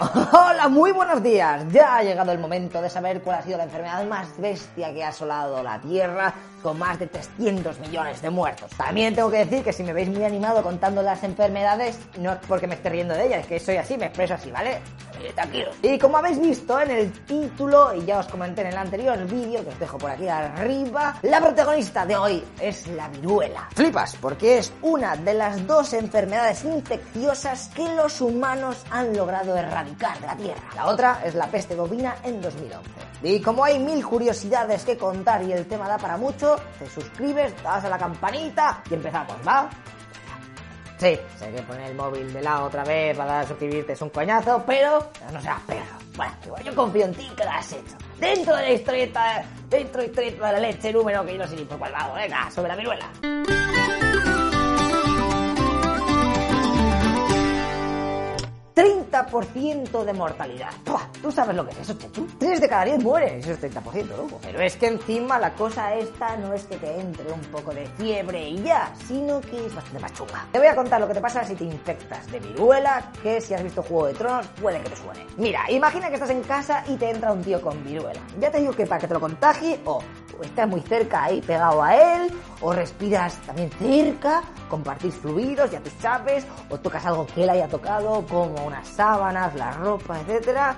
Hola, muy buenos días. Ya ha llegado el momento de saber cuál ha sido la enfermedad más bestia que ha asolado la Tierra, con más de 300 millones de muertos. También tengo que decir que si me veis muy animado contando las enfermedades, no es porque me esté riendo de ellas, es que soy así, me expreso así, ¿vale? Tranquilo. Y como habéis visto en el título, y ya os comenté en el anterior vídeo, que os dejo por aquí arriba, la protagonista de hoy es la viruela. Flipas, porque es una de las dos enfermedades infecciosas que los humanos han logrado erradicar de la Tierra. La otra es la peste bovina en 2011. Y como hay mil curiosidades que contar y el tema da para mucho, te suscribes, das a la campanita y empezamos, ¿va? Sí, sé que poner el móvil de lado otra vez para suscribirte es un coñazo, pero no seas perro. Bueno, yo confío en ti que lo has hecho. Dentro de la historieta, dentro de la historieta de la leche número que yo no sé ni por cuál lado, venga, sobre la viruela. 30% de mortalidad. ¿Tú sabes lo que es eso, Chechu? 3 de cada 10 mueren, eso es 30%, loco. Pero es que encima la cosa esta no es que te entre un poco de fiebre y ya, sino que es bastante más chunga. Te voy a contar lo que te pasa si te infectas de viruela, que si has visto Juego de Tronos puede que te suene. Mira, imagina que estás en casa y te entra un tío con viruela. Ya te digo que para que te lo contagie, o estás muy cerca ahí pegado a él, o respiras también cerca, compartís fluidos, ya te sabes, o tocas algo que él haya tocado, como unas sábanas, la ropa, etcétera.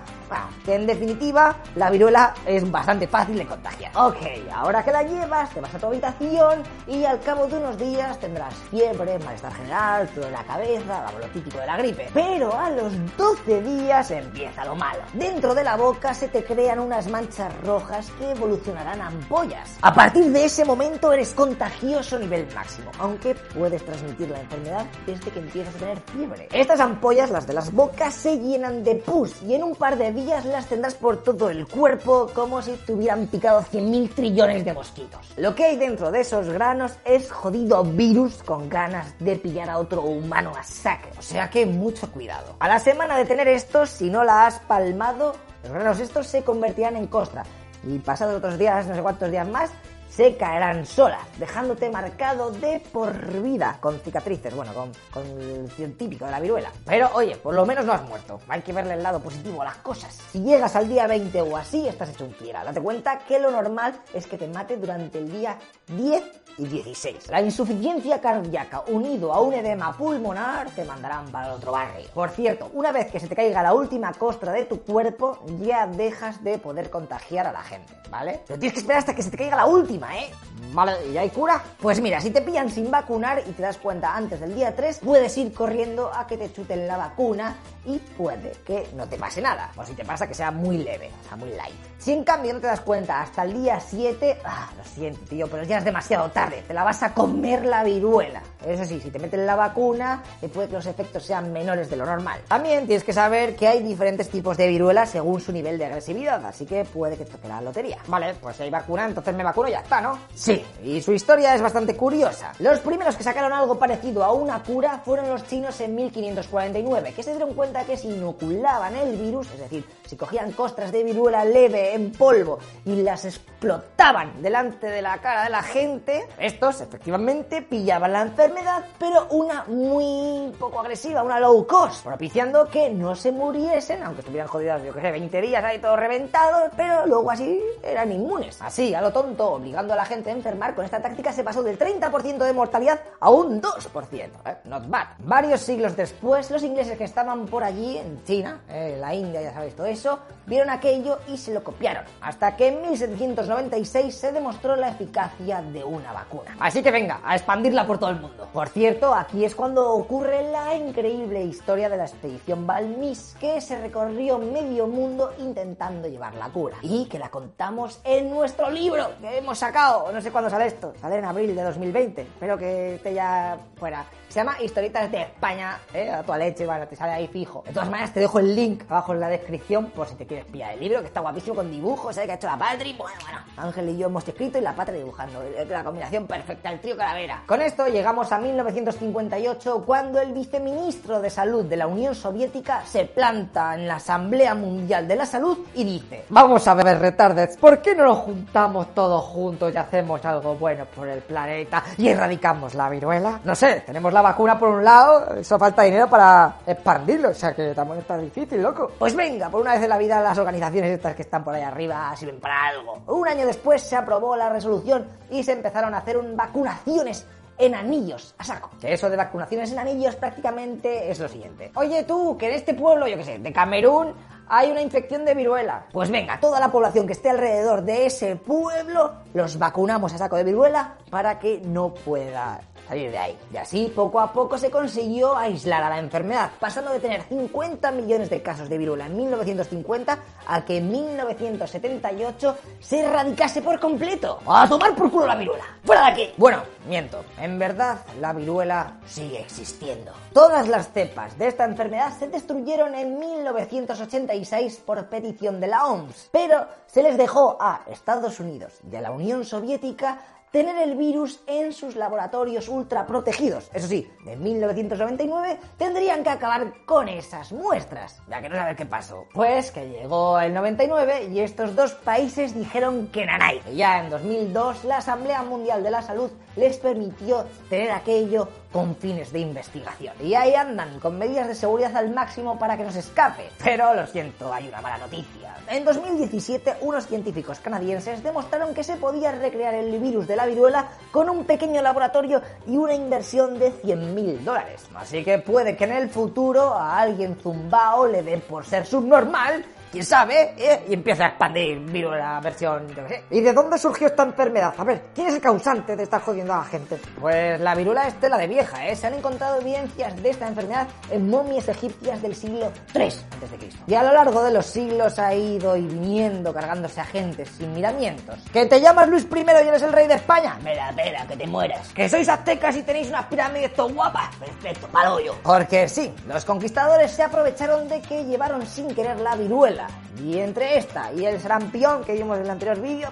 Que en definitiva, la viruela es bastante fácil de contagiar. Ok, ahora que la llevas, te vas a tu habitación y al cabo de unos días tendrás fiebre, malestar general, todo en la cabeza, lo típico de la gripe. Pero a los 12 días empieza lo malo. Dentro de la boca se te crean unas manchas rojas que evolucionarán a ampollas. A partir de ese momento eres contagioso a nivel máximo, aunque puedes transmitir la enfermedad desde que empiezas a tener fiebre. Estas ampollas, las de las bocas, se llenan de pus y en un par de días las tendrás por todo el cuerpo como si te hubieran picado 100.000 trillones de mosquitos. Lo que hay dentro de esos granos es jodido virus con ganas de pillar a otro humano a saque. O sea que mucho cuidado. A la semana de tener estos, si no la has palmado, los granos estos se convertirán en costra. Y pasado otros días, no sé cuántos días más, se caerán solas, dejándote marcado de por vida con cicatrices, bueno, con, con el típico de la viruela. Pero oye, por lo menos no has muerto. Hay que verle el lado positivo a las cosas. Si llegas al día 20 o así, estás hecho un fiera. Date cuenta que lo normal es que te mate durante el día 10 y 16. La insuficiencia cardíaca unido a un edema pulmonar te mandarán para el otro barrio. Por cierto, una vez que se te caiga la última costra de tu cuerpo, ya dejas de poder contagiar a la gente, ¿vale? Pero tienes que esperar hasta que se te caiga la última, ¿eh? ¿Vale? ¿Y hay cura? Pues mira, si te pillan sin vacunar y te das cuenta antes del día 3, puedes ir corriendo a que te chuten la vacuna y puede que no te pase nada. O si te pasa que sea muy leve, o sea, muy light. Si en cambio no te das cuenta hasta el día 7, ah, lo siento, tío, pero ya es demasiado tarde. Te la vas a comer la viruela. Eso sí, si te meten la vacuna, eh, puede que los efectos sean menores de lo normal. También tienes que saber que hay diferentes tipos de viruela según su nivel de agresividad, así que puede que toque la lotería. Vale, pues si hay vacuna, entonces me vacuno y ya está, ¿no? Sí, y su historia es bastante curiosa. Los primeros que sacaron algo parecido a una cura fueron los chinos en 1549, que se dieron cuenta que si inoculaban el virus, es decir, si cogían costras de viruela leve en polvo y las explotaban delante de la cara de la gente, estos efectivamente pillaban la enfermedad, pero una muy poco agresiva, una low cost, propiciando que no se muriesen, aunque estuvieran jodidos, yo que sé, 20 días ahí todos reventados, pero luego así eran inmunes. Así, a lo tonto, obligando a la gente enfermar, con esta táctica se pasó del 30% de mortalidad a un 2%. ¿eh? Not bad. Varios siglos después, los ingleses que estaban por allí, en China, eh, la India, ya sabéis todo eso, vieron aquello y se lo copiaron. Hasta que en 1796 se demostró la eficacia de una vacuna. Así que venga, a expandirla por todo el mundo. Por cierto, aquí es cuando ocurre la increíble historia de la expedición Balmis, que se recorrió medio mundo intentando llevar la cura. Y que la contamos en nuestro libro que hemos sacado. No sé cuándo sale esto. Sale en abril de 2020. Espero que esté ya fuera. Se llama Historietas de España, ¿eh? a tu leche, bueno, te sale ahí fijo. De todas maneras, te dejo el link abajo en la descripción por si te quieres pillar el libro, que está guapísimo con dibujos, ¿sabes? Que ha hecho la Patri. Bueno, bueno, Ángel y yo hemos escrito y la Patri dibujando. La combinación perfecta, el trío calavera. Con esto llegamos a 1958, cuando el viceministro de Salud de la Unión Soviética se planta en la Asamblea Mundial de la Salud y dice: Vamos a ver, retardes, ¿por qué no nos juntamos todos juntos? Juntos y hacemos algo bueno por el planeta y erradicamos la viruela? No sé, tenemos la vacuna por un lado, eso falta dinero para expandirlo, o sea que también está difícil, loco. Pues venga, por una vez en la vida las organizaciones estas que están por ahí arriba sirven para algo. Un año después se aprobó la resolución y se empezaron a hacer un vacunaciones en anillos, a saco. Que eso de vacunaciones en anillos prácticamente es lo siguiente. Oye tú, que en este pueblo, yo qué sé, de Camerún, hay una infección de viruela. Pues venga, toda la población que esté alrededor de ese pueblo, los vacunamos a saco de viruela para que no pueda salir de ahí. Y así, poco a poco se consiguió aislar a la enfermedad, pasando de tener 50 millones de casos de viruela en 1950 a que en 1978 se erradicase por completo. ¡A tomar por culo la viruela! ¡Fuera de aquí! Bueno, miento. En verdad, la viruela sigue existiendo. Todas las cepas de esta enfermedad se destruyeron en 1986 por petición de la OMS, pero se les dejó a Estados Unidos y a la Unión Soviética tener el virus en sus laboratorios ultra protegidos. Eso sí, de 1999 tendrían que acabar con esas muestras. Ya que no saber qué pasó. Pues que llegó el 99 y estos dos países dijeron que nanay. Y ya en 2002 la Asamblea Mundial de la Salud les permitió tener aquello con fines de investigación. Y ahí andan, con medidas de seguridad al máximo para que no se escape. Pero lo siento, hay una mala noticia. En 2017, unos científicos canadienses demostraron que se podía recrear el virus de la viruela con un pequeño laboratorio y una inversión de 100.000 dólares. Así que puede que en el futuro a alguien zumbao le dé por ser subnormal quién sabe, ¿eh? y empieza a expandir la versión, yo qué sé. ¿Y de dónde surgió esta enfermedad? A ver, ¿quién es el causante de estar jodiendo a la gente? Pues la viruela es tela de vieja, ¿eh? Se han encontrado evidencias de esta enfermedad en momias egipcias del siglo III a.C. Y a lo largo de los siglos ha ido y viniendo cargándose a gente sin miramientos. ¿Que te llamas Luis I y eres el rey de España? Me da pena que te mueras. ¿Que sois aztecas y tenéis unas pirámides todo guapas? Perfecto, palo yo. Porque sí, los conquistadores se aprovecharon de que llevaron sin querer la viruela y entre esta y el sarampión que vimos en el anterior vídeo,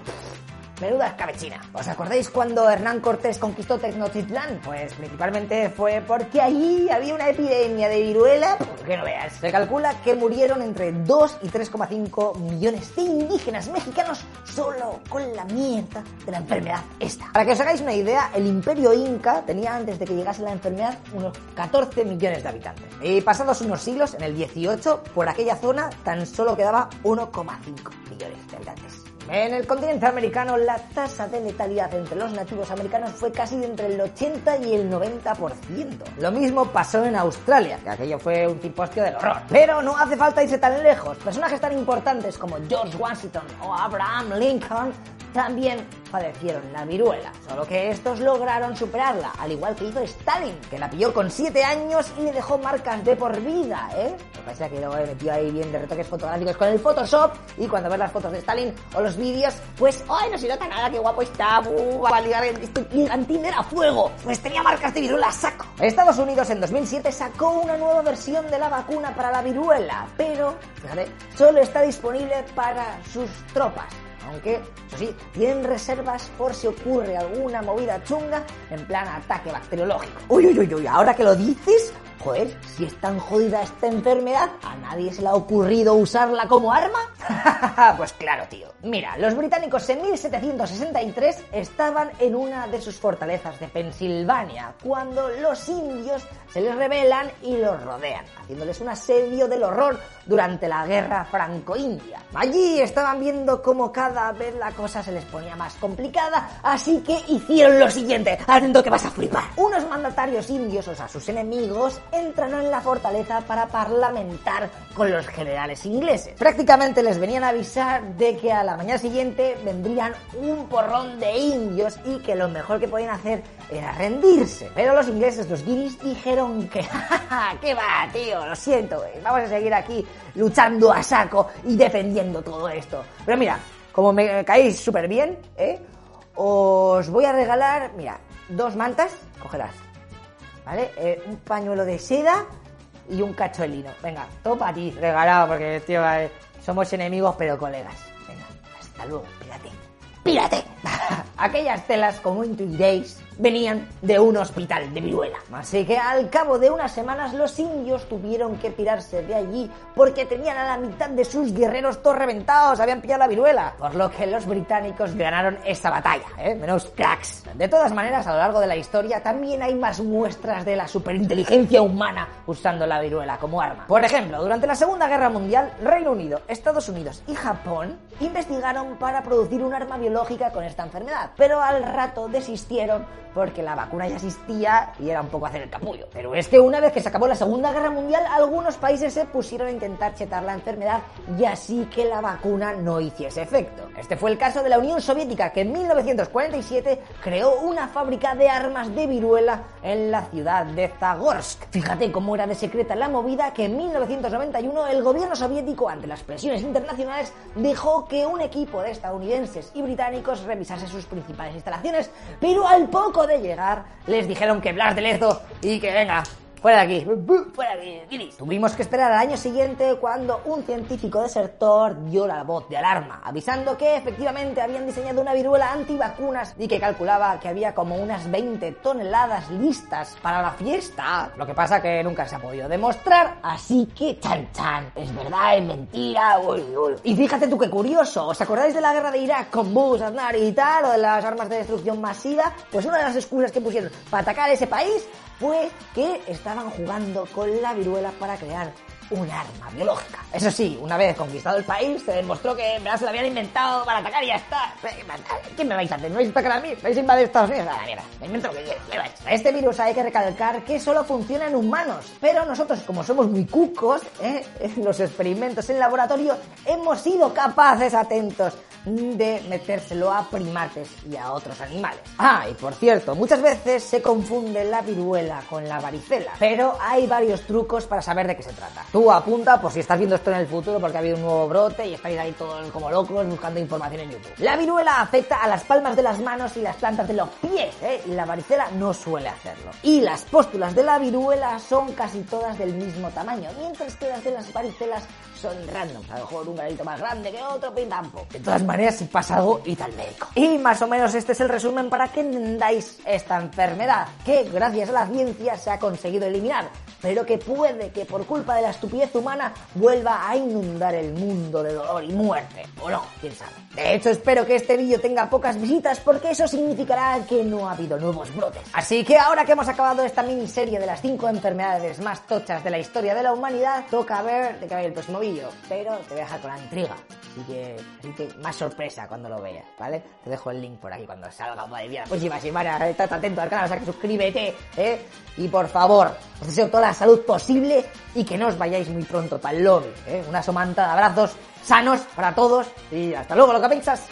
Menuda escabechina. ¿Os acordáis cuando Hernán Cortés conquistó Tenochtitlán? Pues principalmente fue porque allí había una epidemia de viruela, que no veas. Se calcula que murieron entre 2 y 3,5 millones de indígenas mexicanos solo con la mierda de la enfermedad esta. Para que os hagáis una idea, el imperio inca tenía antes de que llegase la enfermedad unos 14 millones de habitantes. Y pasados unos siglos, en el 18, por aquella zona tan solo quedaba 1,5 millones de habitantes. En el continente americano, la tasa de letalidad entre los nativos americanos fue casi entre el 80 y el 90%. Lo mismo pasó en Australia, que aquello fue un tipostio del horror. Pero no hace falta irse tan lejos. Personajes tan importantes como George Washington o Abraham Lincoln también padecieron la viruela, solo que estos lograron superarla, al igual que hizo Stalin, que la pilló con 7 años y le dejó marcas de por vida, ¿eh? Lo que pasa es que luego metió ahí bien de retoques fotográficos con el Photoshop y cuando ves las fotos de Stalin o los vídeos, pues, ¡ay, no se nota nada, qué guapo está! Uh, va a ligar este ligantín era fuego! Pues tenía marcas de viruela saco. Estados Unidos en 2007 sacó una nueva versión de la vacuna para la viruela, pero, fíjate, solo está disponible para sus tropas aunque, eso sí, tienen reservas por si ocurre alguna movida chunga en plan ataque bacteriológico. Uy, uy, uy, uy, ahora que lo dices, Joder, si es tan jodida esta enfermedad, ¿a nadie se le ha ocurrido usarla como arma? pues claro, tío. Mira, los británicos en 1763 estaban en una de sus fortalezas de Pensilvania, cuando los indios se les rebelan y los rodean, haciéndoles un asedio del horror durante la guerra franco-india. Allí estaban viendo cómo cada vez la cosa se les ponía más complicada, así que hicieron lo siguiente, haciendo que vas a flipar. Unos mandatarios indios, o sea, sus enemigos, entraron en la fortaleza para parlamentar con los generales ingleses. Prácticamente les venían a avisar de que a la mañana siguiente vendrían un porrón de indios y que lo mejor que podían hacer era rendirse. Pero los ingleses, los guiris, dijeron que, ¿qué va, tío? Lo siento, vamos a seguir aquí luchando a saco y defendiendo todo esto. Pero mira, como me caéis súper bien, ¿eh? Os voy a regalar, mira, dos mantas, cogerás ¿vale? Eh, un pañuelo de seda y un cacho de lino. Venga, todo para ti, regalado, porque, tío, eh, somos enemigos pero colegas. Venga, hasta luego, pírate. ¡Pírate! Aquellas telas, como intuiréis, venían de un hospital de viruela. Así que al cabo de unas semanas los indios tuvieron que pirarse de allí porque tenían a la mitad de sus guerreros todos reventados, habían pillado la viruela. Por lo que los británicos ganaron esa batalla, ¿eh? menos cracks. De todas maneras, a lo largo de la historia también hay más muestras de la superinteligencia humana usando la viruela como arma. Por ejemplo, durante la Segunda Guerra Mundial, Reino Unido, Estados Unidos y Japón investigaron para producir un arma biológica con esta enfermedad, pero al rato desistieron porque la vacuna ya existía y era un poco hacer el capullo. Pero es que una vez que se acabó la Segunda Guerra Mundial, algunos países se pusieron a intentar chetar la enfermedad y así que la vacuna no hiciese efecto. Este fue el caso de la Unión Soviética que en 1947 creó una fábrica de armas de viruela en la ciudad de Zagorsk. Fíjate cómo era de secreta la movida que en 1991 el gobierno soviético ante las presiones internacionales dejó que un equipo de estadounidenses y británicos revisase sus principales instalaciones, pero al poco de llegar. Les dijeron que Blas de Lezo y que venga, fuera de aquí, fuera de aquí. Tuvimos que esperar al año siguiente cuando un científico desertor dio la voz de alarma, avisando que efectivamente habían diseñado una viruela antivacunas y que calculaba que había como unas 20 toneladas listas para la fiesta. Lo que pasa que nunca se ha podido demostrar, así que chan chan, es verdad, es mentira, uy, uy. Y fíjate tú qué curioso, ¿os acordáis de la guerra de Irak con Bush, Aznar y tal, o de las armas de destrucción masiva? Pues una de las excusas que pusieron para atacar ese país fue que estaban jugando con la viruela para crear un arma biológica. Eso sí, una vez conquistado el país, se demostró que me se la habían inventado para atacar y ya está. ¿Qué me vais a hacer? ¿No vais a atacar a mí? ¿Vais a invadir Estados Unidos? A la me invento lo que quieras. Este virus hay que recalcar que solo funciona en humanos, pero nosotros, como somos muy cucos, ¿eh? en los experimentos en laboratorio, hemos sido capaces, atentos, de metérselo a primates y a otros animales. Ah, y por cierto, muchas veces se confunde la viruela con la varicela, pero hay varios trucos para saber de qué se trata. Tú apunta por si estás viendo esto en el futuro porque ha habido un nuevo brote y estáis ahí todos como locos buscando información en YouTube. La viruela afecta a las palmas de las manos y las plantas de los pies, ¿eh? La varicela no suele hacerlo. Y las póstulas de la viruela son casi todas del mismo tamaño, mientras que las de las varicelas son random. A lo mejor un granito más grande que otro, pim De todas maneras, si pasa algo, id al médico. Y más o menos este es el resumen para que entendáis esta enfermedad, que gracias a la ciencia se ha conseguido eliminar, pero que puede que por culpa de la estupidez humana vuelva a inundar el mundo de dolor y muerte. O no, quién sabe. De hecho, espero que este vídeo tenga pocas visitas porque eso significará que no ha habido nuevos brotes. Así que ahora que hemos acabado esta miniserie de las 5 enfermedades más tochas de la historia de la humanidad, toca ver de qué va el próximo vídeo. Pero te voy a dejar con la intriga. Así que, así que más sorpresa cuando lo veas, ¿vale? Te dejo el link por aquí cuando salga, madre mía. Pues si vas, a estar atento al canal, o sea que suscríbete, ¿eh? Y por favor, os deseo toda la salud posible y que no os vayáis muy pronto para el lobby, ¿eh? Una somanta de abrazos sanos para todos y hasta luego, lo que piensas.